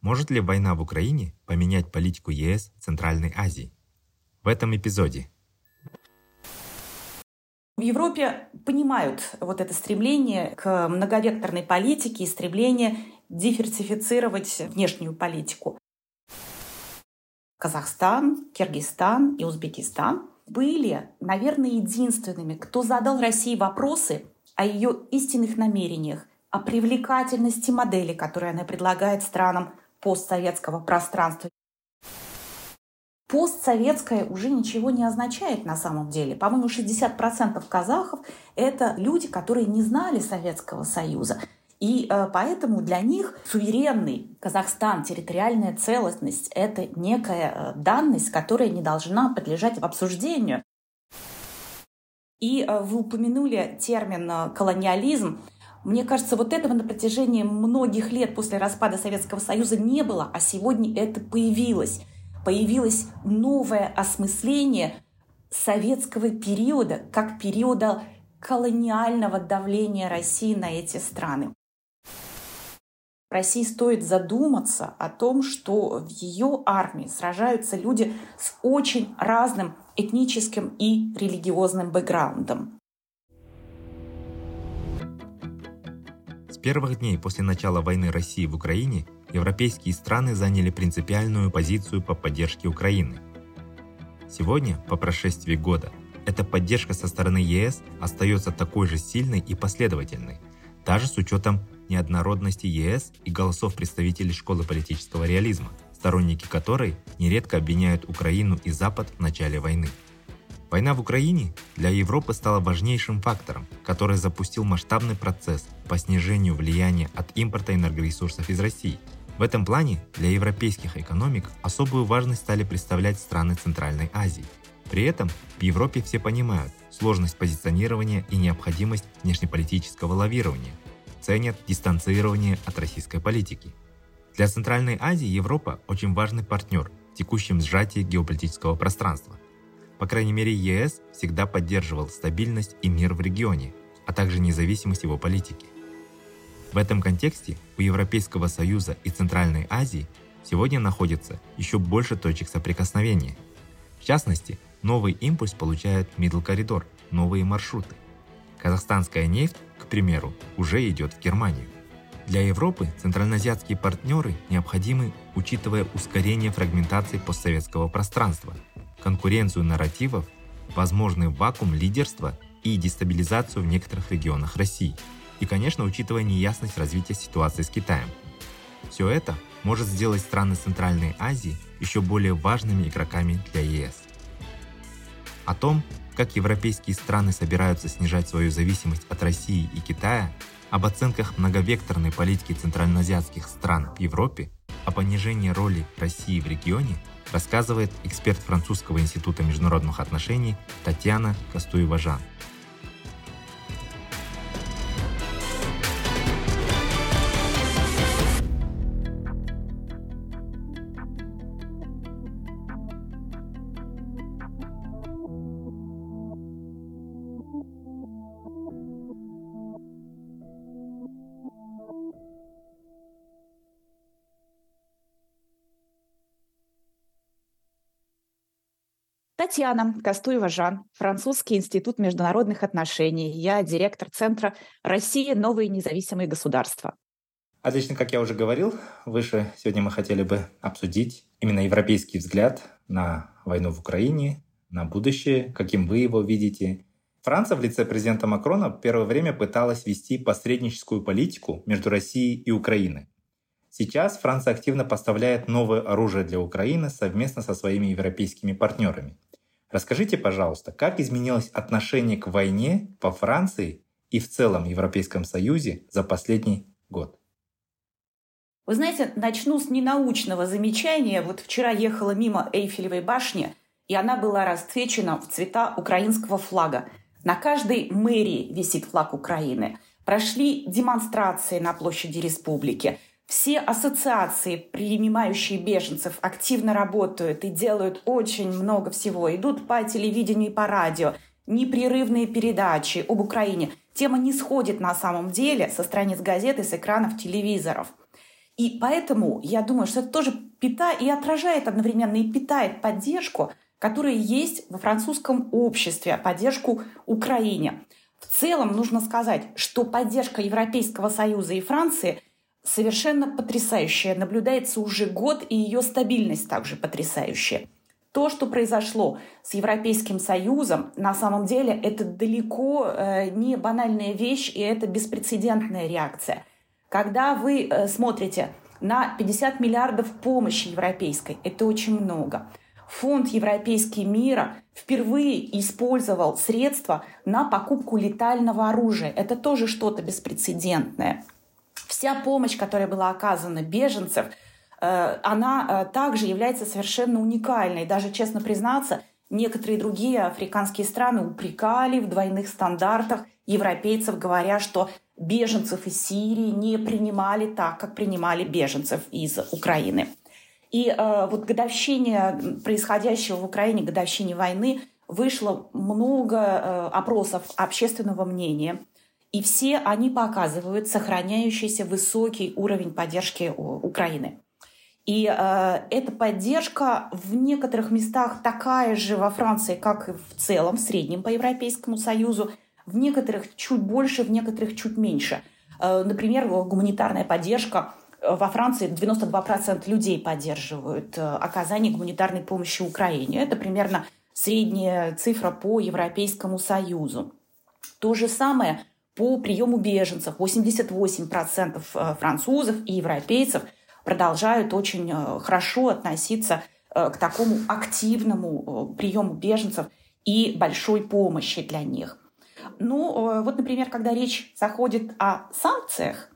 Может ли война в Украине поменять политику ЕС в Центральной Азии? В этом эпизоде В Европе понимают вот это стремление к многовекторной политике и стремление диверсифицировать внешнюю политику. Казахстан, Киргизстан и Узбекистан были, наверное, единственными, кто задал России вопросы о ее истинных намерениях, о привлекательности модели, которую она предлагает странам постсоветского пространства. Постсоветское уже ничего не означает на самом деле. По-моему, 60% казахов — это люди, которые не знали Советского Союза. И э, поэтому для них суверенный Казахстан, территориальная целостность — это некая э, данность, которая не должна подлежать обсуждению. И э, вы упомянули термин колониализм. Мне кажется, вот этого на протяжении многих лет после распада Советского Союза не было, а сегодня это появилось. Появилось новое осмысление советского периода как периода колониального давления России на эти страны. России стоит задуматься о том, что в ее армии сражаются люди с очень разным этническим и религиозным бэкграундом. Первых дней после начала войны России в Украине европейские страны заняли принципиальную позицию по поддержке Украины. Сегодня, по прошествии года, эта поддержка со стороны ЕС остается такой же сильной и последовательной, даже с учетом неоднородности ЕС и голосов представителей школы политического реализма, сторонники которой нередко обвиняют Украину и Запад в начале войны. Война в Украине для Европы стала важнейшим фактором, который запустил масштабный процесс по снижению влияния от импорта энергоресурсов из России. В этом плане для европейских экономик особую важность стали представлять страны Центральной Азии. При этом в Европе все понимают сложность позиционирования и необходимость внешнеполитического лавирования, ценят дистанцирование от российской политики. Для Центральной Азии Европа очень важный партнер в текущем сжатии геополитического пространства – по крайней мере, ЕС всегда поддерживал стабильность и мир в регионе, а также независимость его политики. В этом контексте у Европейского Союза и Центральной Азии сегодня находится еще больше точек соприкосновения. В частности, новый импульс получает Middle Коридор, новые маршруты. Казахстанская нефть, к примеру, уже идет в Германию. Для Европы центральноазиатские партнеры необходимы, учитывая ускорение фрагментации постсоветского пространства – конкуренцию нарративов, возможный вакуум лидерства и дестабилизацию в некоторых регионах России. И, конечно, учитывая неясность развития ситуации с Китаем. Все это может сделать страны Центральной Азии еще более важными игроками для ЕС. О том, как европейские страны собираются снижать свою зависимость от России и Китая, об оценках многовекторной политики центральноазиатских стран в Европе, о понижении роли России в регионе рассказывает эксперт Французского института международных отношений Татьяна Костуева-Жан. Татьяна Костуева-Жан, Французский институт международных отношений. Я директор Центра «Россия. Новые независимые государства». Отлично, как я уже говорил, выше сегодня мы хотели бы обсудить именно европейский взгляд на войну в Украине, на будущее, каким вы его видите. Франция в лице президента Макрона первое время пыталась вести посредническую политику между Россией и Украиной. Сейчас Франция активно поставляет новое оружие для Украины совместно со своими европейскими партнерами. Расскажите, пожалуйста, как изменилось отношение к войне во Франции и в целом Европейском Союзе за последний год? Вы знаете, начну с ненаучного замечания. Вот вчера ехала мимо Эйфелевой башни, и она была расцвечена в цвета украинского флага. На каждой мэрии висит флаг Украины. Прошли демонстрации на площади республики. Все ассоциации, принимающие беженцев, активно работают и делают очень много всего. Идут по телевидению и по радио. Непрерывные передачи об Украине. Тема не сходит на самом деле со страниц газет и с экранов телевизоров. И поэтому я думаю, что это тоже питает и отражает одновременно и питает поддержку, которая есть во французском обществе, поддержку Украине. В целом нужно сказать, что поддержка Европейского Союза и Франции совершенно потрясающая. Наблюдается уже год, и ее стабильность также потрясающая. То, что произошло с Европейским Союзом, на самом деле это далеко э, не банальная вещь, и это беспрецедентная реакция. Когда вы э, смотрите на 50 миллиардов помощи европейской, это очень много – Фонд Европейский мира впервые использовал средства на покупку летального оружия. Это тоже что-то беспрецедентное. Вся помощь, которая была оказана беженцев, э, она э, также является совершенно уникальной. Даже, честно признаться, некоторые другие африканские страны упрекали в двойных стандартах европейцев, говоря, что беженцев из Сирии не принимали так, как принимали беженцев из Украины. И э, вот годовщине происходящего в Украине, годовщине войны, вышло много э, опросов общественного мнения. И все они показывают сохраняющийся высокий уровень поддержки Украины. И э, эта поддержка в некоторых местах такая же во Франции, как и в целом, в среднем по Европейскому Союзу. В некоторых чуть больше, в некоторых чуть меньше. Э, например, гуманитарная поддержка во Франции 92% людей поддерживают э, оказание гуманитарной помощи Украине. Это примерно средняя цифра по Европейскому Союзу. То же самое по приему беженцев. 88% э, французов и европейцев продолжают очень э, хорошо относиться к такому активному приему беженцев и большой помощи для них. Ну, вот, например, когда речь заходит о санкциях,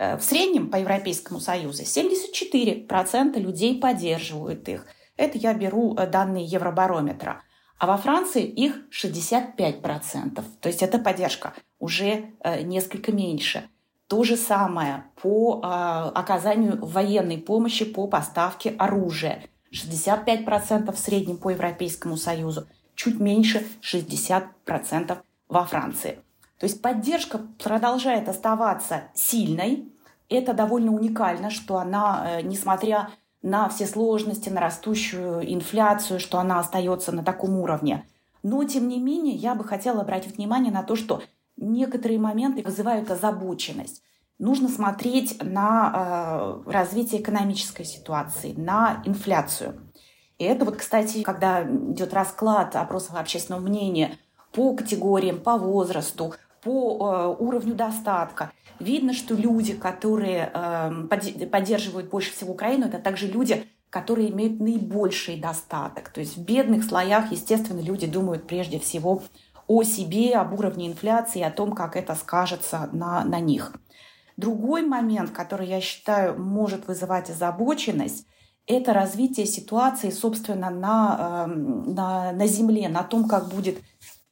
Э, в среднем по Европейскому Союзу 74% людей поддерживают их. Это я беру э, данные Евробарометра. А во Франции их 65%. То есть эта поддержка уже э, несколько меньше. То же самое по оказанию военной помощи по поставке оружия. 65% в среднем по Европейскому Союзу, чуть меньше 60% во Франции. То есть поддержка продолжает оставаться сильной. Это довольно уникально, что она, э, несмотря на все сложности, на растущую инфляцию, что она остается на таком уровне. Но, тем не менее, я бы хотела обратить внимание на то, что некоторые моменты вызывают озабоченность. Нужно смотреть на э, развитие экономической ситуации, на инфляцию. И это вот, кстати, когда идет расклад опросов общественного мнения по категориям, по возрасту, по э, уровню достатка. Видно, что люди, которые эм, поддерживают больше всего Украину, это также люди, которые имеют наибольший достаток. То есть в бедных слоях, естественно, люди думают прежде всего о себе, об уровне инфляции, о том, как это скажется на, на них. Другой момент, который, я считаю, может вызывать озабоченность, это развитие ситуации, собственно, на, эм, на, на земле, на том, как будет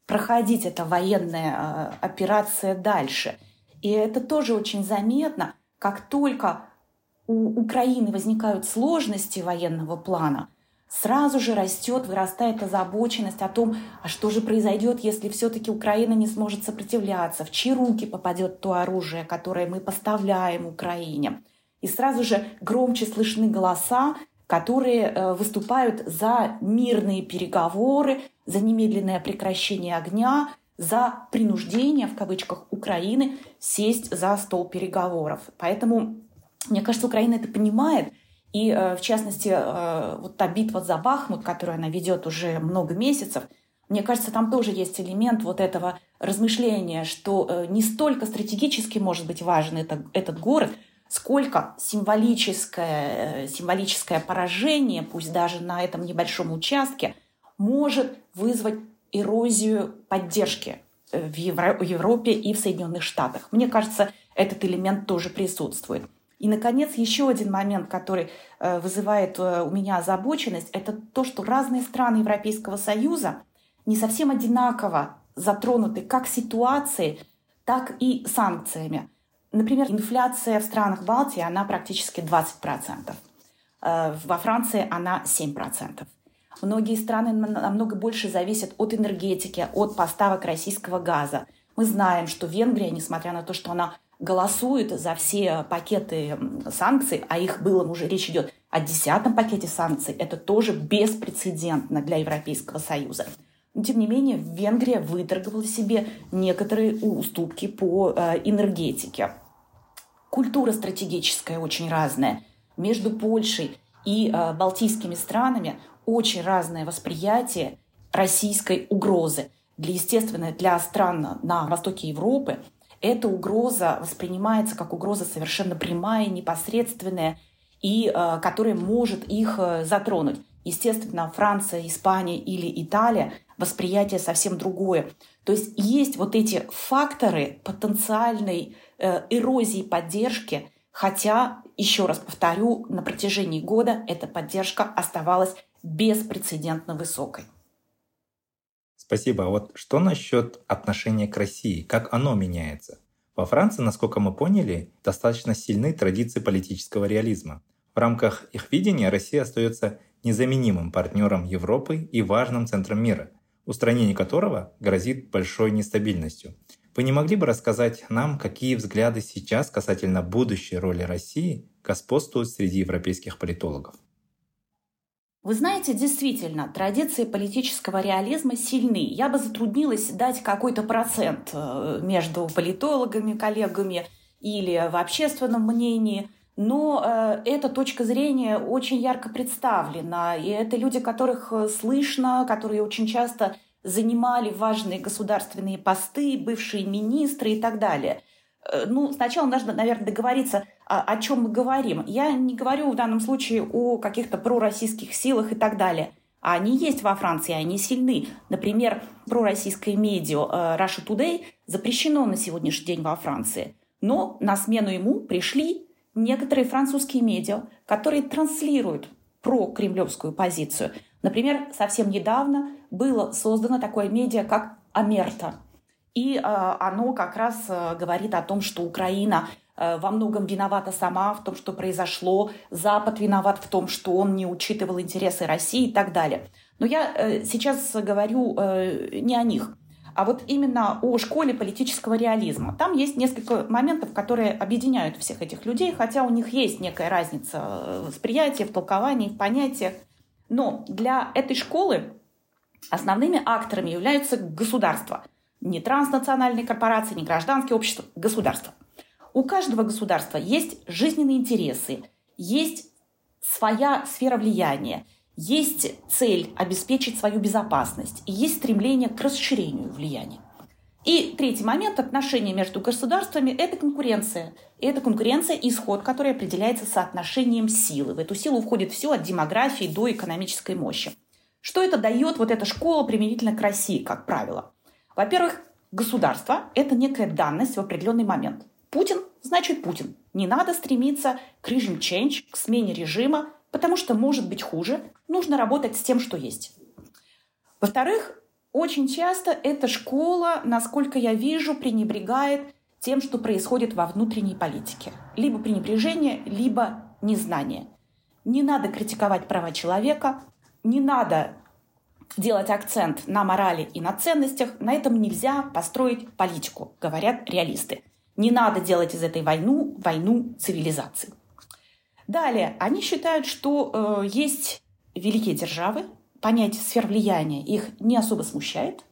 проходить эта военная а, операция дальше. И это тоже очень заметно, как только у Украины возникают сложности военного плана, сразу же растет, вырастает озабоченность о том, а что же произойдет, если все-таки Украина не сможет сопротивляться, в чьи руки попадет то оружие, которое мы поставляем Украине. И сразу же громче слышны голоса, которые э, выступают за мирные переговоры, за немедленное прекращение огня, за принуждение, в кавычках, Украины сесть за стол переговоров. Поэтому, мне кажется, Украина это понимает. И, э, в частности, э, вот та битва за Бахмут, которую она ведет уже много месяцев, мне кажется, там тоже есть элемент вот этого размышления, что не столько стратегически может быть важен это, этот город, сколько символическое, э, символическое поражение, пусть даже на этом небольшом участке, может вызвать эрозию поддержки э, в Европе и в Соединенных Штатах. Мне кажется, этот элемент тоже присутствует. И, наконец, еще один момент, который э, вызывает э, у меня озабоченность, это то, что разные страны Европейского Союза не совсем одинаково затронуты как ситуацией, так и санкциями. Например, инфляция в странах Балтии, она практически 20%. Э, во Франции она 7%. Многие страны намного больше зависят от энергетики, от поставок российского газа. Мы знаем, что Венгрия, несмотря на то, что она голосует за все пакеты санкций, а их было, уже речь идет о десятом пакете санкций, это тоже беспрецедентно для Европейского Союза. Но, тем не менее, Венгрия выторговала себе некоторые уступки по э, энергетике. Культура стратегическая очень разная. Между Польшей и э, балтийскими странами очень разное восприятие российской угрозы. Для, естественно, для стран на востоке Европы эта угроза воспринимается как угроза совершенно прямая, непосредственная, и э, которая может их э, затронуть. Естественно, Франция, Испания или Италия восприятие совсем другое. То есть есть вот эти факторы потенциальной э, эрозии поддержки, хотя, еще раз повторю, на протяжении года эта поддержка оставалась беспрецедентно высокой. Спасибо. А вот что насчет отношения к России? Как оно меняется? Во Франции, насколько мы поняли, достаточно сильны традиции политического реализма. В рамках их видения Россия остается незаменимым партнером Европы и важным центром мира, устранение которого грозит большой нестабильностью. Вы не могли бы рассказать нам, какие взгляды сейчас касательно будущей роли России господствуют среди европейских политологов? Вы знаете, действительно, традиции политического реализма сильны. Я бы затруднилась дать какой-то процент э, между политологами, коллегами или в общественном мнении, но э, эта точка зрения очень ярко представлена. И это люди, которых э, слышно, которые очень часто занимали важные государственные посты, бывшие министры и так далее. Э, ну, сначала нужно, наверное, договориться, о, о чем мы говорим. Я не говорю в данном случае о каких-то пророссийских силах и так далее. А они есть во Франции, они сильны. Например, пророссийское медиа э, Russia Today запрещено на сегодняшний день во Франции. Но на смену ему пришли некоторые французские медиа, которые транслируют про кремлевскую позицию. Например, совсем недавно было создано такое медиа, как Амерта. И э, оно как раз э, говорит о том, что Украина э, во многом виновата сама в том, что произошло, Запад виноват в том, что он не учитывал интересы России и так далее. Но я сейчас говорю не о них, а вот именно о школе политического реализма. Там есть несколько моментов, которые объединяют всех этих людей, хотя у них есть некая разница в восприятии, в толковании, в понятиях. Но для этой школы основными акторами являются государства. Не транснациональные корпорации, не гражданские общества, государства. У каждого государства есть жизненные интересы, есть своя сфера влияния, есть цель обеспечить свою безопасность и есть стремление к расширению влияния. И третий момент отношения между государствами – это конкуренция. И это конкуренция – исход, который определяется соотношением силы. В эту силу входит все от демографии до экономической мощи. Что это дает вот эта школа применительно к России, как правило? Во-первых, государство – это некая данность в определенный момент. Путин – значит Путин. Не надо стремиться к режим change, к смене режима, потому что может быть хуже. Нужно работать с тем, что есть. Во-вторых, очень часто эта школа, насколько я вижу, пренебрегает тем, что происходит во внутренней политике. Либо пренебрежение, либо незнание. Не надо критиковать права человека, не надо делать акцент на морали и на ценностях. На этом нельзя построить политику, говорят реалисты. Не надо делать из этой войну войну цивилизации. Далее, они считают, что э, есть великие державы, понятие сфер влияния их не особо смущает.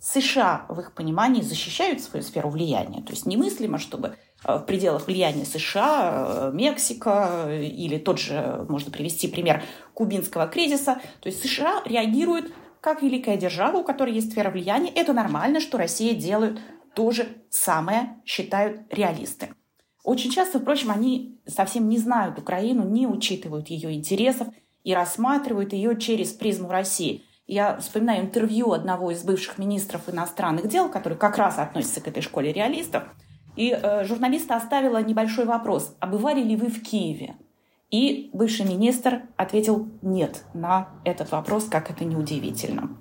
США в их понимании защищают свою сферу влияния. То есть немыслимо, чтобы в пределах влияния США, э, Мексика э, или тот же, можно привести пример кубинского кризиса. То есть США реагируют как великая держава, у которой есть сфера влияния. Это нормально, что Россия делает то же самое, считают реалисты. Очень часто, впрочем, они совсем не знают Украину, не учитывают ее интересов – и рассматривают ее через призму России. Я вспоминаю интервью одного из бывших министров иностранных дел, который как раз относится к этой школе реалистов. И э, журналиста оставила небольшой вопрос. А бывали ли вы в Киеве? И бывший министр ответил нет на этот вопрос, как это неудивительно.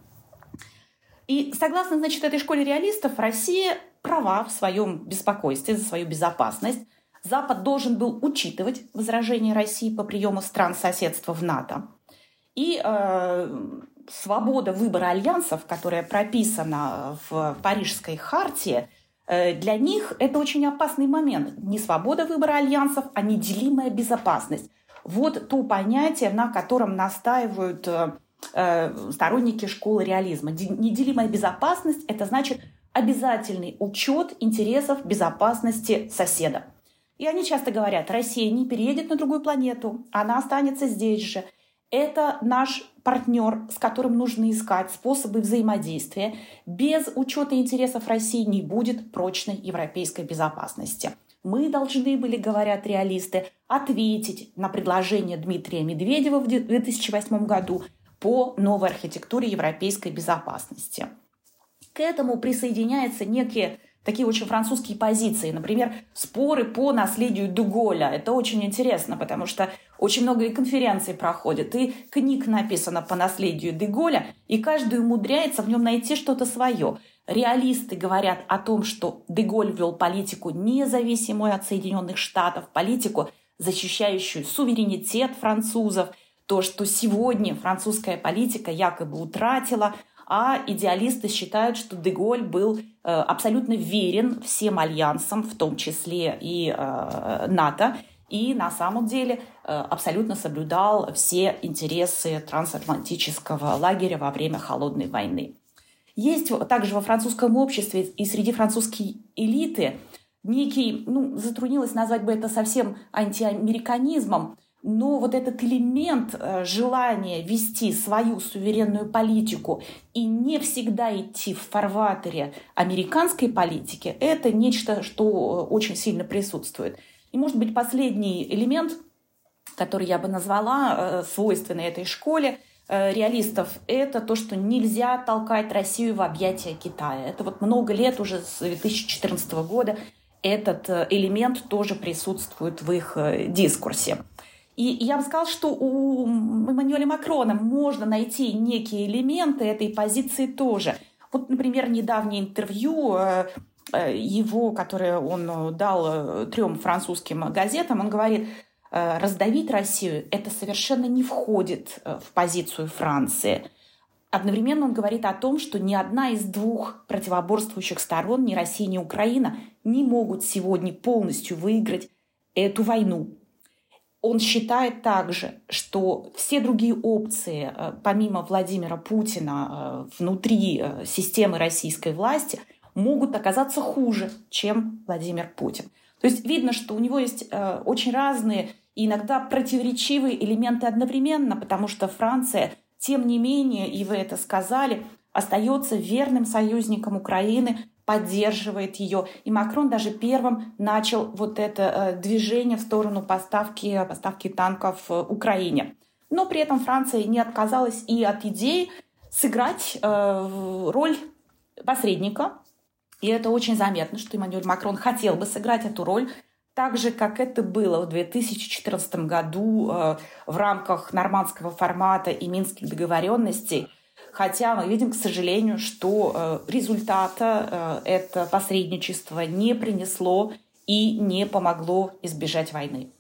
И согласно, значит, этой школе реалистов, Россия права в своем беспокойстве за свою безопасность. Запад должен был учитывать возражения России по приему стран соседства в НАТО. И э, свобода выбора альянсов, которая прописана в Парижской хартии, для них это очень опасный момент. Не свобода выбора альянсов, а неделимая безопасность. Вот то понятие, на котором настаивают э, э, сторонники школы реализма. Неделимая безопасность – это значит обязательный учет интересов безопасности соседа. И они часто говорят, Россия не переедет на другую планету, она останется здесь же. Это наш партнер, с которым нужно искать способы взаимодействия. Без учета интересов России не будет прочной европейской безопасности. Мы должны были, говорят реалисты, ответить на предложение Дмитрия Медведева в 2008 году по новой архитектуре европейской безопасности. К этому присоединяются некие такие очень французские позиции. Например, споры по наследию Дуголя. Это очень интересно, потому что очень много и конференций проходят, и книг написано по наследию Деголя, и каждый умудряется в нем найти что-то свое. Реалисты говорят о том, что Деголь вел политику независимую от Соединенных Штатов, политику, защищающую суверенитет французов, то, что сегодня французская политика якобы утратила – а идеалисты считают, что Деголь был абсолютно верен всем альянсам, в том числе и э, НАТО, и на самом деле э, абсолютно соблюдал все интересы трансатлантического лагеря во время Холодной войны. Есть также во французском обществе и среди французской элиты некий, ну, затруднилось назвать бы это совсем антиамериканизмом, но вот этот элемент э, желания вести свою суверенную политику и не всегда идти в фарватере американской политики, это нечто, что э, очень сильно присутствует. И, может быть, последний элемент, который я бы назвала э, свойственный этой школе, реалистов, это то, что нельзя толкать Россию в объятия Китая. Это вот много лет уже с 2014 года этот элемент тоже присутствует в их дискурсе. И я бы сказала, что у Эммануэля Макрона можно найти некие элементы этой позиции тоже. Вот, например, недавнее интервью э, э, его, которое он дал э, трем французским газетам, он говорит, раздавить Россию это совершенно не входит в позицию Франции. Одновременно он говорит о том, что ни одна из двух противоборствующих сторон, ни Россия, ни Украина, не могут сегодня полностью выиграть эту войну. Он считает также, что все другие опции, э, помимо Владимира Путина, э, внутри э, системы российской власти, могут оказаться хуже, чем Владимир Путин. То есть видно, что у него есть очень разные и иногда противоречивые элементы одновременно, потому что Франция, тем не менее, и вы это сказали, остается верным союзником Украины поддерживает ее. И Макрон даже первым начал вот это э, движение в сторону поставки, поставки танков э, Украине. Но при этом Франция не отказалась и от идеи сыграть э, роль посредника. И это очень заметно, что Эммануэль Макрон хотел бы сыграть эту роль, так же, как это было в 2014 году в рамках нормандского формата и минских договоренностей – Хотя мы видим, к сожалению, что э, результата э, это посредничество не принесло и не помогло избежать войны.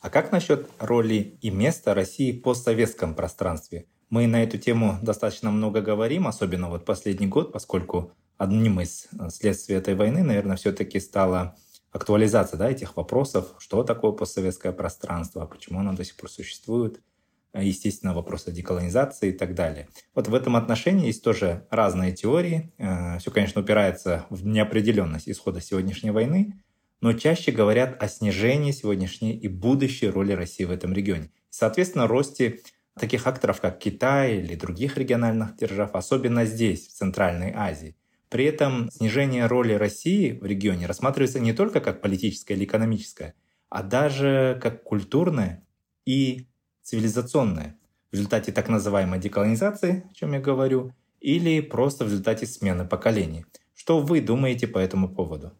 А как насчет роли и места России в постсоветском пространстве? Мы на эту тему достаточно много говорим, особенно вот последний год, поскольку одним из э, следствий этой войны, наверное, все-таки стала актуализация да, этих вопросов, что такое постсоветское пространство, почему оно до сих пор существует – естественно, вопросы деколонизации и так далее. Вот в этом отношении есть тоже разные теории. Э, Все, конечно, упирается в неопределенность исхода сегодняшней войны, но чаще говорят о снижении сегодняшней и будущей роли России в этом регионе. Соответственно, росте таких акторов, как Китай или других региональных держав, особенно здесь, в Центральной Азии. При этом снижение роли России в регионе рассматривается не только как политическое или экономическое, а даже как культурное и цивилизационное в результате так называемой деколонизации, о чем я говорю, или просто в результате смены поколений. Что вы думаете по этому поводу?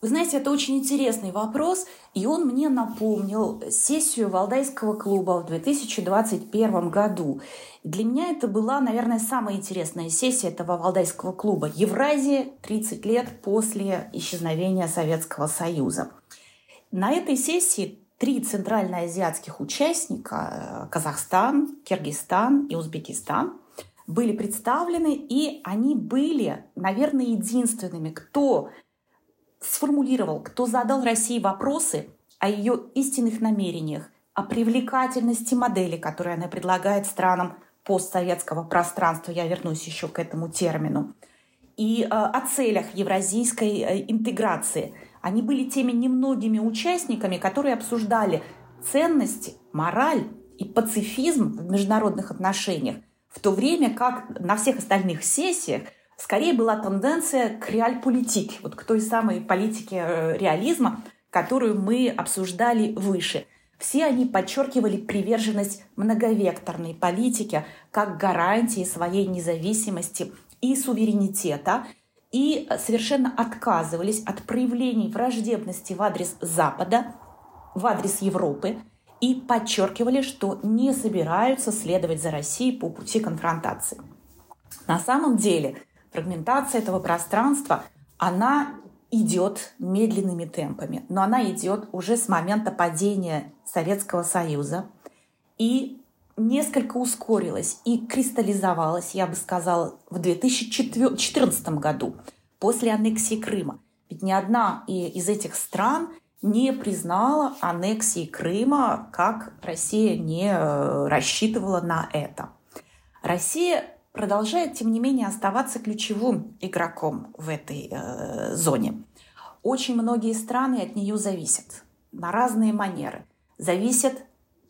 Вы знаете, это очень интересный вопрос, и он мне напомнил сессию Валдайского клуба в 2021 году. Для меня это была, наверное, самая интересная сессия этого Валдайского клуба. Евразия 30 лет после исчезновения Советского Союза. На этой сессии три центральноазиатских участника – Казахстан, Киргизстан и Узбекистан – были представлены, и они были, наверное, единственными, кто сформулировал, кто задал России вопросы о ее истинных намерениях, о привлекательности модели, которую она предлагает странам постсоветского пространства, я вернусь еще к этому термину, и э, о целях евразийской э, интеграции. Они были теми немногими участниками, которые обсуждали ценности, мораль и пацифизм в международных отношениях, в то время как на всех остальных сессиях – скорее была тенденция к реаль-политике, вот к той самой политике э, реализма, которую мы обсуждали выше. Все они подчеркивали приверженность многовекторной политике как гарантии своей независимости и суверенитета, и совершенно отказывались от проявлений враждебности в адрес Запада, в адрес Европы, и подчеркивали, что не собираются следовать за Россией по пути конфронтации. На самом деле – фрагментация этого пространства, она идет медленными темпами, но она идет уже с момента падения Советского Союза и несколько ускорилась и кристаллизовалась, я бы сказала, в 2014 году после аннексии Крыма. Ведь ни одна из этих стран не признала аннексии Крыма, как Россия не э, рассчитывала на это. Россия продолжает, тем не менее, оставаться ключевым игроком в этой э, зоне. Очень многие страны от нее зависят на разные манеры. Зависят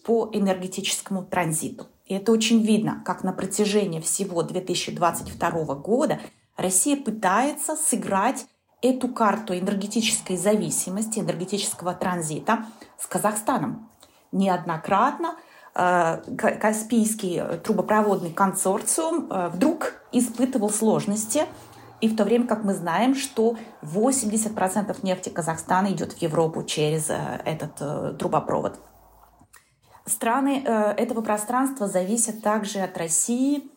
по энергетическому транзиту. И это очень видно, как на протяжении всего 2022 года Россия пытается сыграть эту карту энергетической зависимости, энергетического транзита с Казахстаном. Неоднократно Э, Каспийский трубопроводный консорциум э, вдруг испытывал сложности, и в то время как мы знаем, что 80% нефти Казахстана идет в Европу через э, этот трубопровод. Страны этого пространства зависят также от России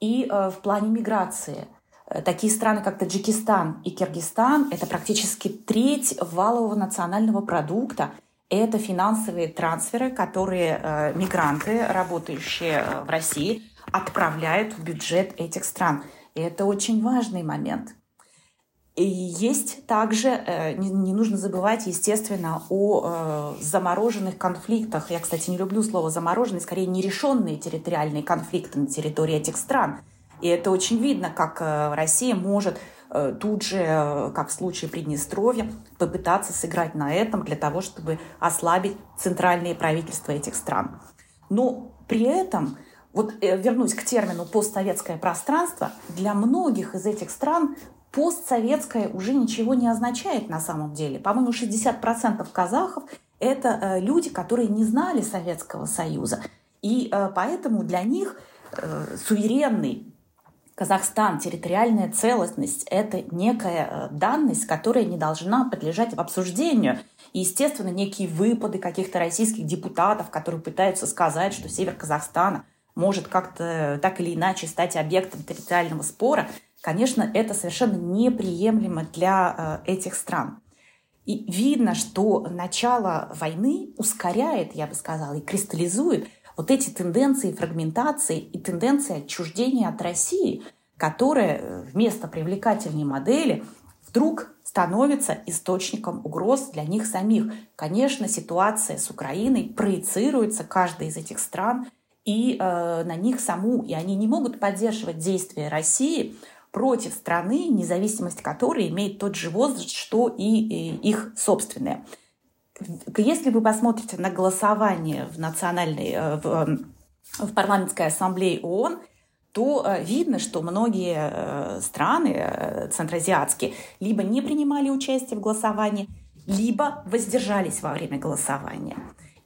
и в плане миграции. Такие страны, как Таджикистан и Киргизстан, это практически треть валового национального продукта – это финансовые трансферы, которые э, мигранты, работающие э, в России, отправляют в бюджет этих стран. И это очень важный момент. Есть также, э, не, нужно забывать, естественно, о э, замороженных конфликтах. Я, кстати, не люблю слово замороженные, скорее нерешенные территориальные конфликты на территории этих стран. И это очень видно, как э, Россия может тут же, как в случае Приднестровья, попытаться сыграть на этом для того, чтобы ослабить центральные правительства этих стран. Но при этом, вот вернусь к термину постсоветское пространство, для многих из этих стран постсоветское уже ничего не означает на самом деле. По-моему, 60% казахов – это люди, которые не знали Советского Союза. И поэтому для них суверенный Казахстан, территориальная целостность – это некая э, данность, которая не должна подлежать обсуждению. И, естественно, некие выпады каких-то российских депутатов, которые пытаются сказать, что север Казахстана может как-то э, так или иначе стать объектом территориального спора, конечно, это совершенно неприемлемо для э, этих стран. И видно, что начало войны ускоряет, я бы сказала, и кристаллизует вот эти тенденции фрагментации и тенденции отчуждения от России, которая э, вместо привлекательной модели вдруг становится источником угроз для них самих. Конечно, ситуация с Украиной проецируется каждой из этих стран и э, на них саму, и они не могут поддерживать действия России против страны, независимость которой имеет тот же возраст, что и, и их собственная. Если вы посмотрите на голосование в национальной, э, в, эм, в парламентской ассамблее ООН, то э, видно, что многие э, страны центроазиатские либо не принимали участие в голосовании, либо воздержались во время голосования.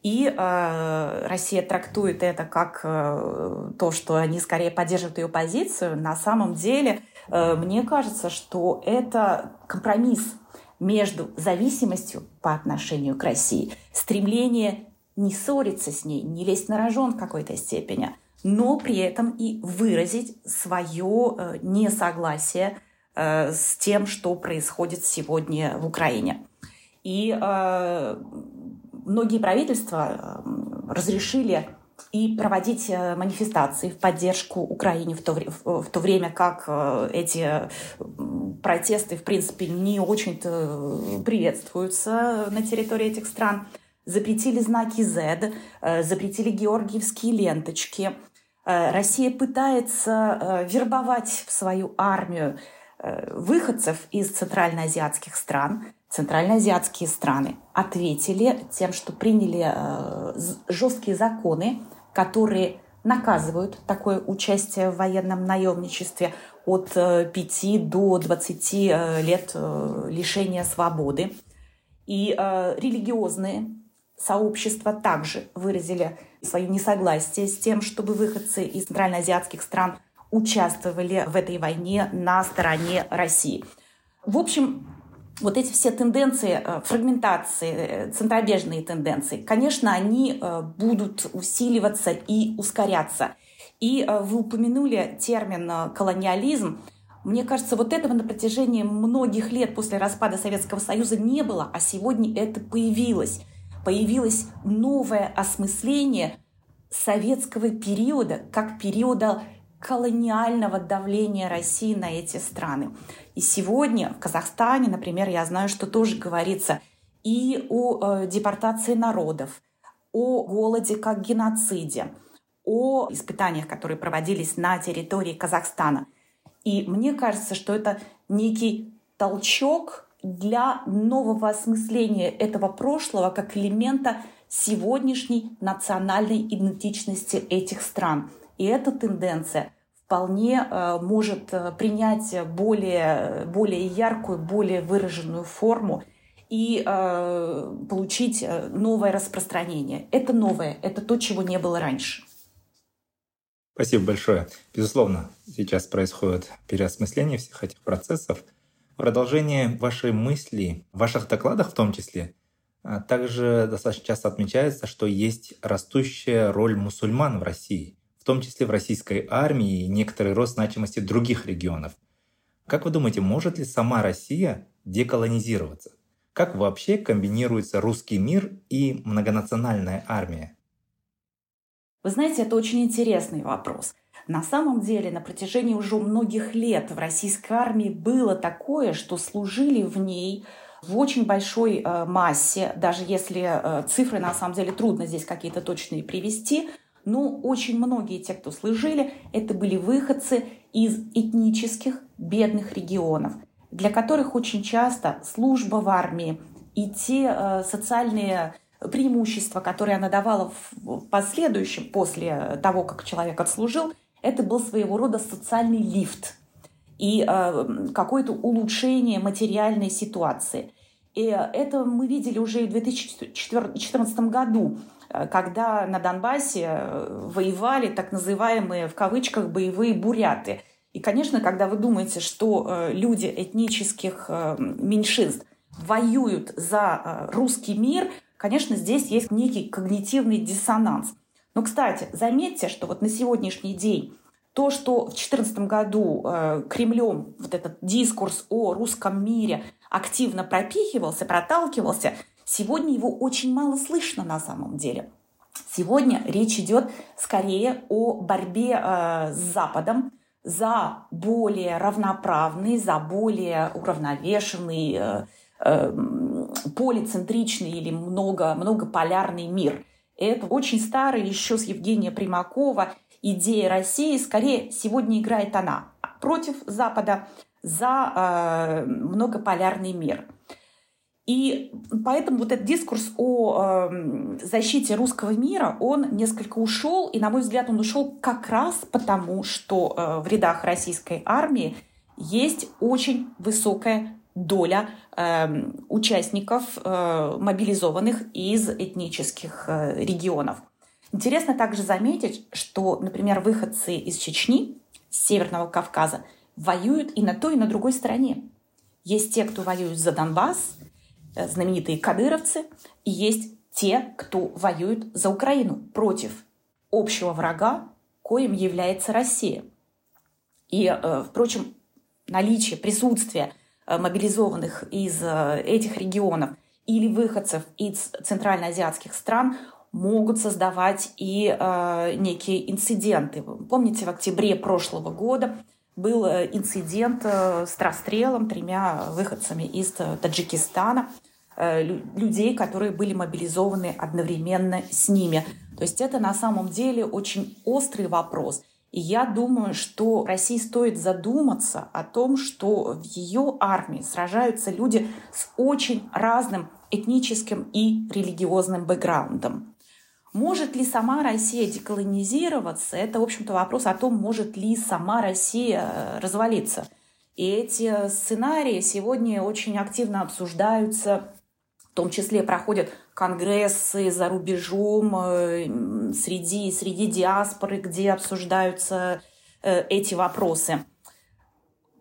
И э, Россия трактует это как э, то, что они скорее поддерживают ее позицию. На самом деле, э, мне кажется, что это компромисс между зависимостью по отношению к России, стремление не ссориться с ней, не лезть на рожон в какой-то степени, но при этом и выразить свое э, несогласие э, с тем, что происходит сегодня в Украине. И э, многие правительства разрешили и проводить манифестации в поддержку Украине в то, в то время как эти протесты, в принципе, не очень-то приветствуются на территории этих стран. Запретили знаки Z, запретили георгиевские ленточки – Э, Россия пытается э, вербовать в свою армию э, выходцев из центральноазиатских стран. Центральноазиатские страны ответили тем, что приняли жесткие законы, которые наказывают такое участие в военном наемничестве от 5 до 20 лет лишения свободы. И религиозные сообщества также выразили свое несогласие с тем, чтобы выходцы из центральноазиатских стран участвовали в этой войне на стороне России. В общем, вот эти все тенденции э, фрагментации, э, центробежные тенденции, конечно, они э, будут усиливаться и ускоряться. И вы упомянули термин колониализм. Мне кажется, вот этого на протяжении многих лет после распада Советского Союза не было, а сегодня это появилось появилось новое осмысление советского периода как периода колониального давления России на эти страны. И сегодня в Казахстане, например, я знаю, что тоже говорится и о э, депортации народов, о голоде как геноциде, о испытаниях, которые проводились на территории Казахстана. И мне кажется, что это некий толчок для нового осмысления этого прошлого как элемента сегодняшней национальной идентичности этих стран. И эта тенденция вполне э, может э, принять более, более яркую, более выраженную форму и э, получить э, новое распространение. Это новое, это то, чего не было раньше. Спасибо большое. Безусловно, сейчас происходит переосмысление всех этих процессов – продолжение вашей мысли, в ваших докладах в том числе, а также достаточно часто отмечается, что есть растущая роль мусульман в России, в том числе в российской армии и некоторый рост значимости других регионов. Как вы думаете, может ли сама Россия деколонизироваться? Как вообще комбинируется русский мир и многонациональная армия? Вы знаете, это очень интересный вопрос. На самом деле на протяжении уже многих лет в российской армии было такое, что служили в ней в очень большой э, массе, даже если э, цифры на самом деле трудно здесь какие-то точные привести, но очень многие те, кто служили, это были выходцы из этнических бедных регионов, для которых очень часто служба в армии и те э, социальные преимущества, которые она давала в последующем, после того, как человек отслужил, это был своего рода социальный лифт и э, какое-то улучшение материальной ситуации. И это мы видели уже в 2014 году, э, когда на Донбассе э, воевали так называемые в кавычках боевые буряты. И, конечно, когда вы думаете, что э, люди этнических меньшинств воюют за русский мир, конечно, здесь есть некий когнитивный диссонанс. Но, кстати, заметьте, что вот на сегодняшний день то, что в 2014 году э, Кремлем вот этот дискурс о русском мире активно пропихивался, проталкивался, сегодня его очень мало слышно на самом деле. Сегодня речь идет скорее о борьбе э, с Западом за более равноправный, за более уравновешенный, э, э, полицентричный или много, многополярный мир. Это очень старый еще с Евгения Примакова идея России, скорее сегодня играет она против Запада за э, многополярный мир. И поэтому вот этот дискурс о э, защите русского мира, он несколько ушел, и, на мой взгляд, он ушел как раз потому, что э, в рядах российской армии есть очень высокая доля э, участников, э, мобилизованных из этнических э, регионов. Интересно также заметить, что, например, выходцы из Чечни, с Северного Кавказа, воюют и на той, и на другой стороне. Есть те, кто воюет за Донбасс, знаменитые кадыровцы, и есть те, кто воюет за Украину против общего врага, коим является Россия. И, э, впрочем, наличие, присутствие э, мобилизованных из этих регионов или выходцев из центральноазиатских стран могут создавать и э, некие инциденты. Помните, в октябре прошлого года был э, инцидент э, с расстрелом тремя выходцами из э, Таджикистана, людей, которые были мобилизованы одновременно с ними. То есть это на самом деле очень острый вопрос. И я думаю, что России стоит задуматься о том, что в ее армии сражаются люди с очень разным этническим и религиозным бэкграундом. Может ли сама Россия деколонизироваться? Это, в общем-то, вопрос о том, может ли сама Россия э, развалиться. И эти сценарии сегодня очень активно обсуждаются, в том числе проходят конгрессы за рубежом, э, среди, среди диаспоры, где обсуждаются э, эти вопросы.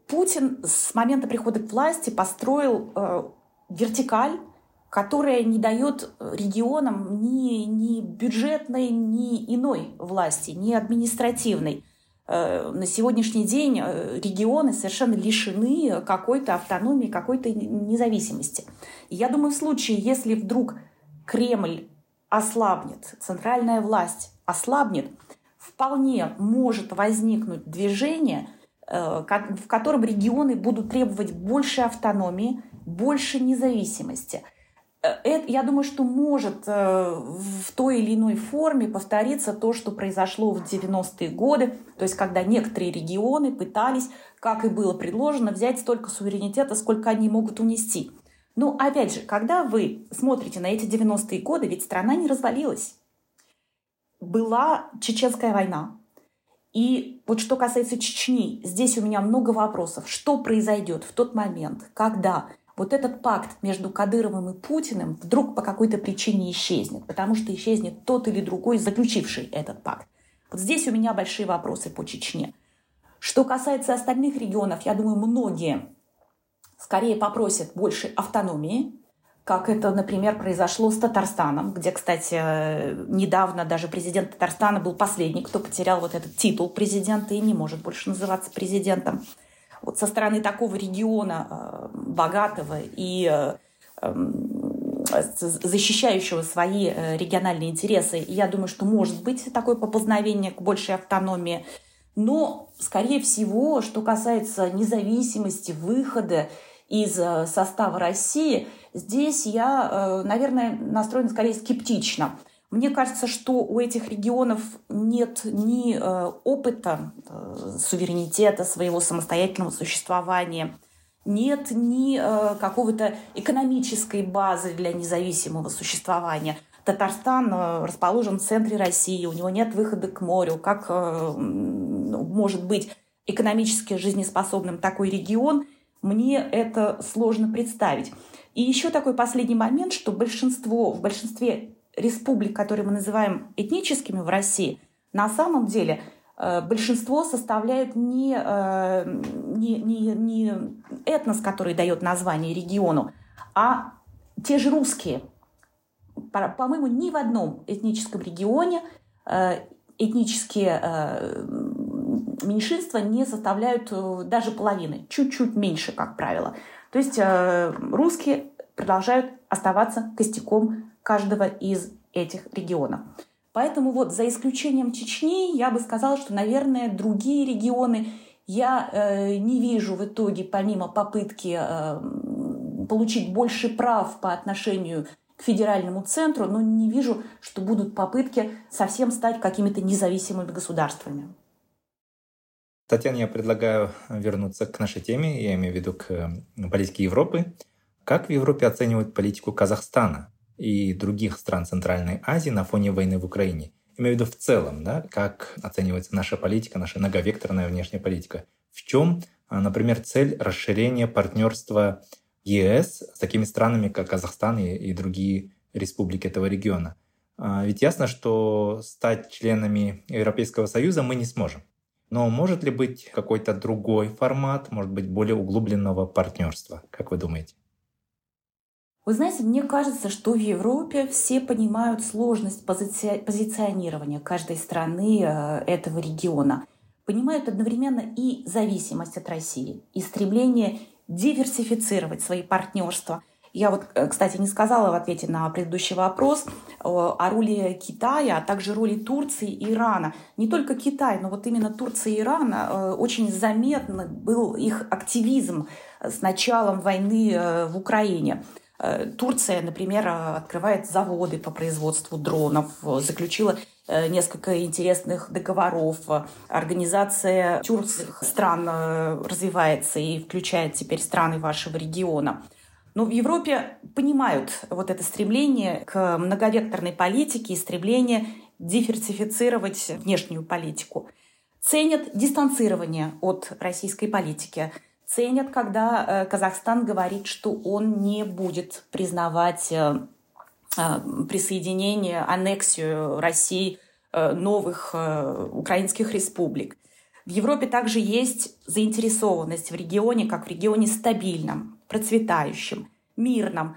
Путин с момента прихода к власти построил вертикаль которая не дает регионам ни, ни бюджетной, ни иной власти, ни административной. Э, на сегодняшний день э, регионы совершенно лишены какой-то автономии, какой-то независимости. И я думаю, в случае, если вдруг Кремль ослабнет, центральная власть ослабнет, вполне может возникнуть движение, э, в котором регионы будут требовать больше автономии, больше независимости – Э, это, я думаю, что может э, в той или иной форме повториться то, что произошло в 90-е годы, то есть когда некоторые регионы пытались, как и было предложено, взять столько суверенитета, сколько они могут унести. Но опять же, когда вы смотрите на эти 90-е годы, ведь страна не развалилась. Была Чеченская война. И вот что касается Чечни, здесь у меня много вопросов. Что произойдет в тот момент, когда вот этот пакт между Кадыровым и Путиным вдруг по какой-то причине исчезнет, потому что исчезнет тот или другой, заключивший этот пакт. Вот здесь у меня большие вопросы по Чечне. Что касается остальных регионов, я думаю, многие скорее попросят больше автономии, как это, например, произошло с Татарстаном, где, кстати, недавно даже президент Татарстана был последний, кто потерял вот этот титул президента и не может больше называться президентом вот со стороны такого региона э, богатого и э, эм, защищающего свои э, региональные интересы. я думаю, что может быть такое поползновение к большей автономии. Но, скорее всего, что касается независимости, выхода из состава России, здесь я, наверное, настроена скорее скептично. Мне кажется, что у этих регионов нет ни э, опыта э, суверенитета, своего самостоятельного существования, нет ни э, какого-то экономической базы для независимого существования. Татарстан расположен в центре России, у него нет выхода к морю. Как может быть экономически жизнеспособным такой регион, мне это сложно представить. И еще такой последний момент, что большинство, в большинстве республик, которые мы называем этническими в России, на самом деле э, большинство составляют не, э, не, не, не этнос, который дает название региону, а те же русские. По-моему, ни в одном этническом регионе э, этнические меньшинства не составляют даже половины, чуть-чуть меньше, как правило. То есть русские продолжают оставаться костяком каждого из этих регионов. Поэтому вот за исключением Чечни я бы сказала, что, наверное, другие регионы я э, не вижу в итоге, помимо попытки э, получить больше прав по отношению к федеральному центру, но не вижу, что будут попытки совсем стать какими-то независимыми государствами. Татьяна, я предлагаю вернуться к нашей теме, я имею в виду к э, политике Европы. Как в Европе оценивают политику Казахстана? И других стран Центральной Азии на фоне войны в Украине. Имею в виду в целом, да, как оценивается наша политика, наша многовекторная внешняя политика. В чем, а, например, цель расширения партнерства ЕС с такими странами, как Казахстан и, и другие республики этого региона? А, ведь ясно, что стать членами Европейского Союза мы не сможем. Но может ли быть какой-то другой формат, может быть, более углубленного партнерства? Как вы думаете? Вы знаете, мне кажется, что в Европе все понимают сложность пози- позиционирования каждой страны э, этого региона. Понимают одновременно и зависимость от России, и стремление диверсифицировать свои партнерства. Я вот, э, кстати, не сказала в ответе на предыдущий вопрос о роли Китая, а также роли Турции и Ирана. Не только Китай, но вот именно Турция и Иран э, очень заметно был их активизм с началом войны э, в Украине. Турция, например, открывает заводы по производству дронов, заключила несколько интересных договоров. Организация тюркских стран развивается и включает теперь страны вашего региона. Но в Европе понимают вот это стремление к многовекторной политике и стремление диверсифицировать внешнюю политику. Ценят дистанцирование от российской политики. Ценят, когда э, Казахстан говорит, что он не будет признавать э, э, присоединение, аннексию России новых украинских республик. В Европе также есть заинтересованность в регионе, как в регионе стабильном, процветающим, мирным,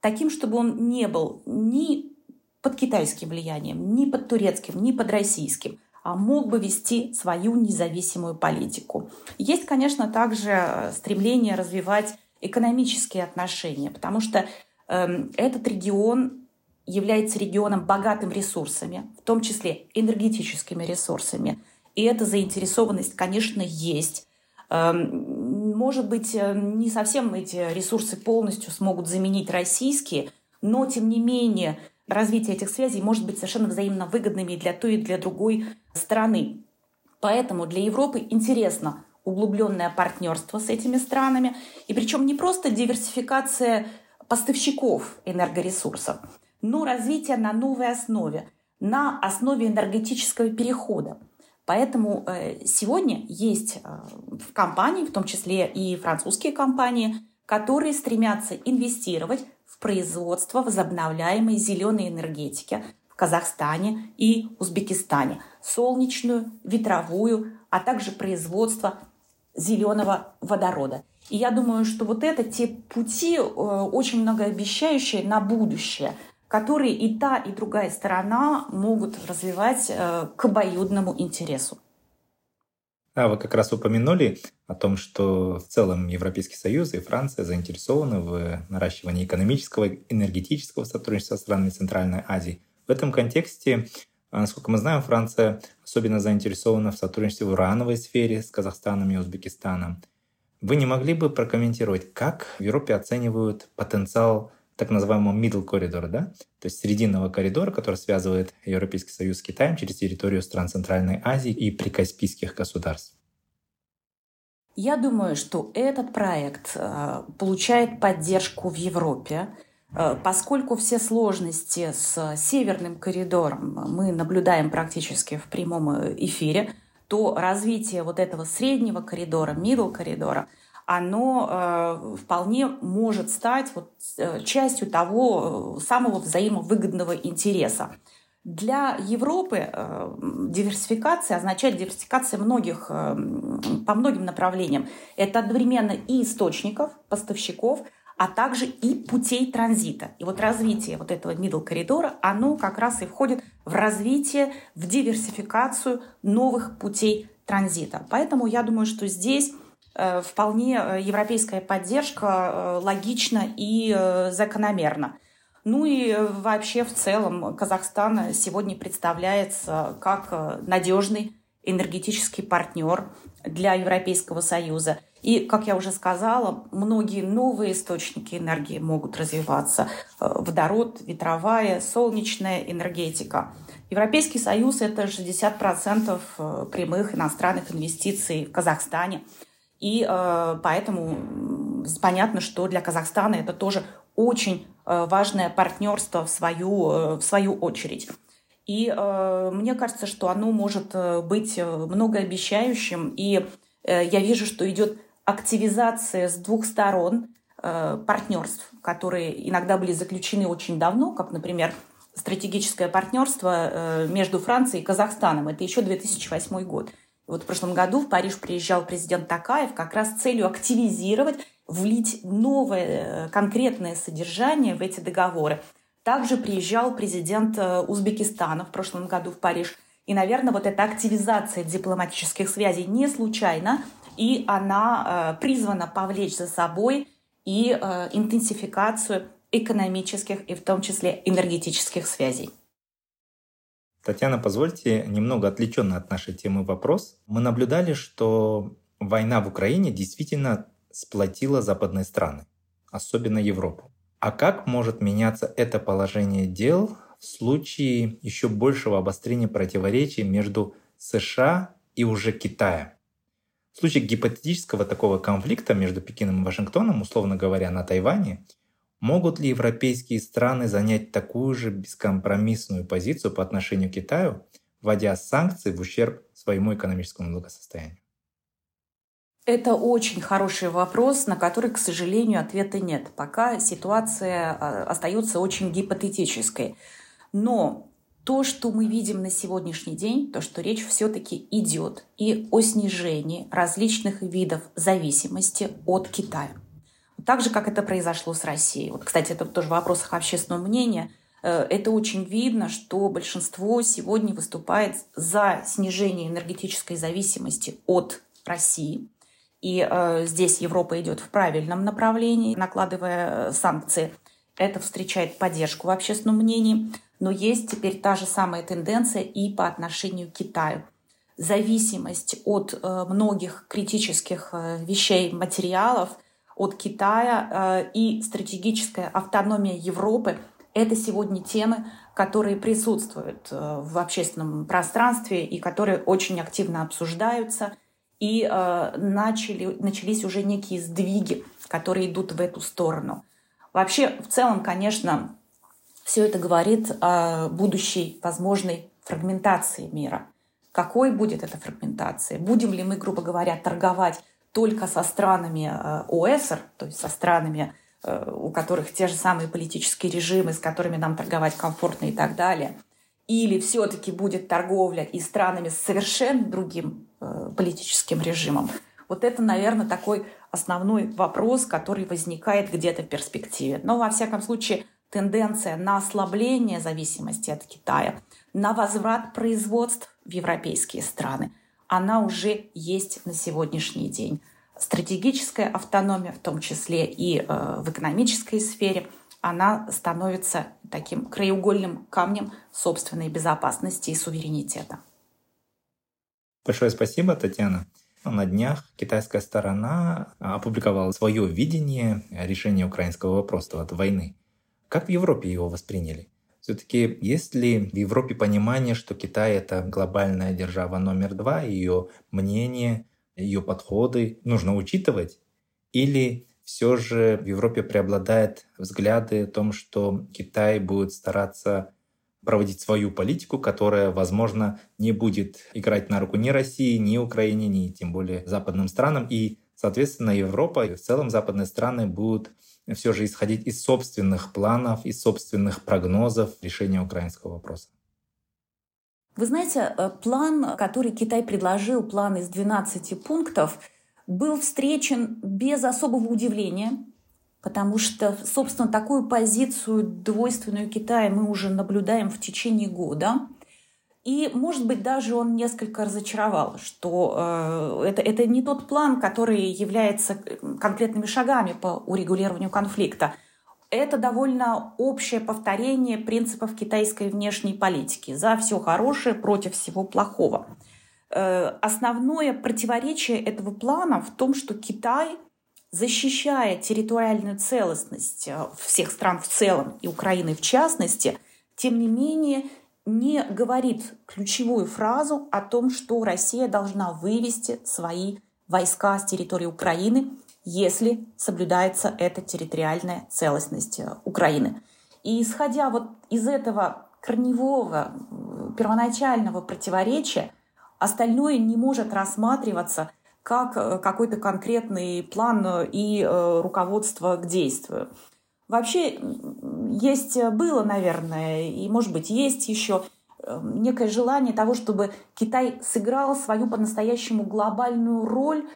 таким, чтобы он не был ни под китайским влиянием, ни под турецким, ни под российским, мог бы вести свою независимую политику. Есть, конечно, также э, стремление развивать экономические отношения, потому что э, этот регион является регионом богатым ресурсами, в том числе энергетическими ресурсами. И эта заинтересованность, конечно, есть. Эм, может быть, э, не совсем эти ресурсы полностью смогут заменить российские, но, тем не менее, развитие этих связей может быть совершенно взаимно выгодными для той, и для другой страны. Поэтому для Европы интересно углубленное партнерство с этими странами, и причем не просто диверсификация поставщиков энергоресурсов, но развитие на новой основе, на основе энергетического перехода. Поэтому э, сегодня есть э, компании, в том числе и французские компании, которые стремятся инвестировать в производство возобновляемой зеленой энергетики в Казахстане и Узбекистане, солнечную, ветровую, а также производство зеленого водорода. И я думаю, что вот это те пути э, очень многообещающие на будущее – которые и та, и другая сторона могут развивать э, к обоюдному интересу. А вы как раз упомянули о том, что в целом Европейский Союз и Франция заинтересованы в наращивании экономического и энергетического сотрудничества с странами Центральной Азии. В этом контексте, а, насколько мы знаем, Франция особенно заинтересована в сотрудничестве в урановой сфере с Казахстаном и Узбекистаном. Вы не могли бы прокомментировать, как в Европе оценивают потенциал так называемого middle corridor, да, то есть срединного коридора, который связывает Европейский Союз с Китаем через территорию стран Центральной Азии и прикаспийских государств. Я думаю, что этот проект э, получает поддержку в Европе, э, поскольку все сложности с северным коридором мы наблюдаем практически в прямом эфире, то развитие вот этого среднего коридора, middle коридора – оно э, вполне может стать вот, э, частью того э, самого взаимовыгодного интереса. Для Европы диверсификация означает диверсификация многих, по многим направлениям. Это одновременно и источников, поставщиков, а также и путей транзита. И вот развитие вот этого middle коридора, оно как раз и входит в развитие, в диверсификацию новых путей транзита. Поэтому я думаю, что здесь вполне э, европейская поддержка э, логична и закономерна. Ну и вообще в целом Казахстан сегодня представляется как надежный энергетический партнер для Европейского Союза. И, как я уже сказала, многие новые источники энергии могут развиваться. Водород, ветровая, солнечная энергетика. Европейский Союз – это 60% прямых иностранных инвестиций в Казахстане – и э, поэтому понятно, что для Казахстана это тоже очень э, важное партнерство в свою, э, в свою очередь. И э, мне кажется, что оно может э, быть э, многообещающим. И э, я вижу, что идет активизация с двух сторон э, партнерств, которые иногда были заключены очень давно, как, например, стратегическое партнерство э, между Францией и Казахстаном. Это еще 2008 год. Вот в прошлом году в Париж приезжал президент Такаев как раз с целью активизировать, влить новое э, конкретное содержание в эти договоры. Также приезжал президент э, Узбекистана в прошлом году в Париж. И, наверное, вот эта активизация дипломатических связей не случайна, и она э, призвана повлечь за собой и интенсификацию экономических и в том числе энергетических связей. Татьяна, позвольте немного отвлеченно от нашей темы вопрос. Мы наблюдали, что война в Украине действительно сплотила западные страны, особенно Европу. А как может меняться это положение дел в случае еще большего обострения противоречий между США и уже Китаем? В случае гипотетического такого конфликта между Пекином и Вашингтоном, условно говоря, на Тайване, могут ли европейские страны занять такую же бескомпромиссную позицию по отношению к Китаю, вводя санкции в ущерб своему экономическому благосостоянию? Это очень хороший вопрос, на который, к сожалению, ответа нет. Пока ситуация а, остается очень гипотетической. Но то, что мы видим на сегодняшний день, то, что речь все-таки идет и о снижении различных видов зависимости от Китая. Так же, как это произошло с Россией. Вот, кстати, это тоже в вопросах общественного мнения. Э, это очень видно, что большинство сегодня выступает за снижение энергетической зависимости от России – и э, здесь Европа идет в правильном направлении, накладывая э, санкции. Это встречает поддержку в общественном мнении. Но есть теперь та же самая тенденция и по отношению к Китаю. Зависимость от э, многих критических э, вещей, материалов от Китая э, и стратегическая автономия Европы – это сегодня темы, которые присутствуют э, в общественном пространстве и которые очень активно обсуждаются – и э, начали, начались уже некие сдвиги, которые идут в эту сторону. Вообще, в целом, конечно, все это говорит о будущей возможной фрагментации мира. Какой будет эта фрагментация? Будем ли мы, грубо говоря, торговать только со странами э, ОСР, то есть со странами, э, у которых те же самые политические режимы, с которыми нам торговать комфортно и так далее – или все-таки будет торговля и странами с совершенно другим э, политическим режимом? Вот это, наверное, такой основной вопрос, который возникает где-то в перспективе. Но, во всяком случае, тенденция на ослабление зависимости от Китая, на возврат производств в европейские страны, она уже есть на сегодняшний день. Стратегическая автономия, в том числе и э, в экономической сфере – она становится таким краеугольным камнем собственной безопасности и суверенитета. Большое спасибо, Татьяна. На днях китайская сторона опубликовала свое видение решения украинского вопроса от войны. Как в Европе его восприняли? Все-таки есть ли в Европе понимание, что Китай это глобальная держава номер два, ее мнение, ее подходы нужно учитывать? Или все же в Европе преобладают взгляды о том, что Китай будет стараться проводить свою политику, которая, возможно, не будет играть на руку ни России, ни Украине, ни тем более западным странам. И, соответственно, Европа и в целом западные страны будут все же исходить из собственных планов, из собственных прогнозов решения украинского вопроса. Вы знаете, э, план, который Китай предложил, план из 12 пунктов, был встречен без особого удивления, потому что, собственно, такую позицию двойственную Китая мы уже наблюдаем в течение года. И, может быть, даже он несколько разочаровал, что э, это, это не тот план, который является конкретными шагами по урегулированию конфликта. Это довольно общее повторение принципов китайской внешней политики. За все хорошее против всего плохого. Э, основное противоречие этого плана в том, что Китай, защищая территориальную целостность э, всех стран в целом и Украины в частности, тем не менее не говорит ключевую фразу о том, что Россия должна вывести свои войска с территории Украины, если соблюдается эта территориальная целостность э, Украины. И исходя вот из этого корневого, первоначального противоречия, Остальное не может рассматриваться как э, какой-то конкретный план э, и руководство к действию. Вообще есть, было, наверное, и, может быть, есть еще некое желание того, чтобы Китай сыграл свою по-настоящему глобальную роль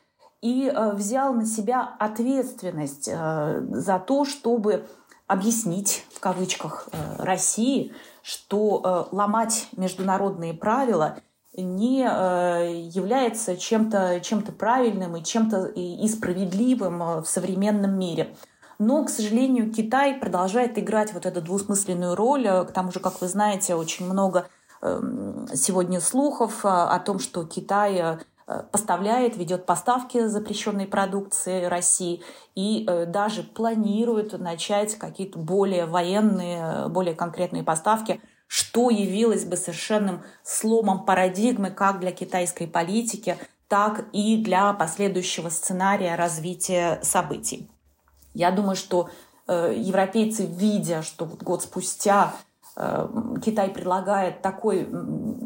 и взял на себя ответственность за то, чтобы объяснить в кавычках России, что ломать международные правила не является чем-то чем правильным и чем-то и справедливым в современном мире. Но, к сожалению, Китай продолжает играть вот эту двусмысленную роль. К тому же, как вы знаете, очень много эм, сегодня слухов о том, что Китай э, поставляет, ведет поставки запрещенной продукции России и э, даже планирует начать какие-то более военные, более конкретные поставки, что явилось бы совершенным сломом парадигмы как для китайской политики, так и для последующего сценария развития событий. Я думаю, что э, европейцы, видя, что вот год спустя э, Китай предлагает такой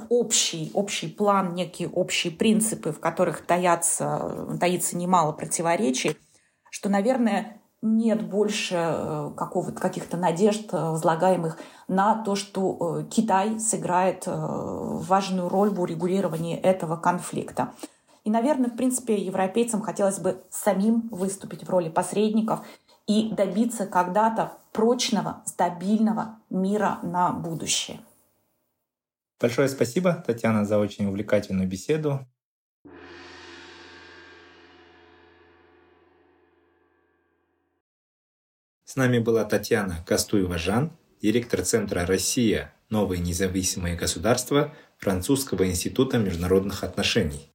общий, общий план, некие общие принципы, в которых таятся, таится немало противоречий, что, наверное, нет больше э, каких-то надежд, э, возлагаемых на то, что э, Китай сыграет важную роль в урегулировании этого конфликта. И, наверное, в принципе, европейцам хотелось бы самим выступить в роли посредников и добиться когда-то прочного, стабильного мира на будущее. Большое спасибо, Татьяна, за очень увлекательную беседу. С нами была Татьяна Кастуева-Жан, директор Центра «Россия. Новые независимые государства» Французского института международных отношений.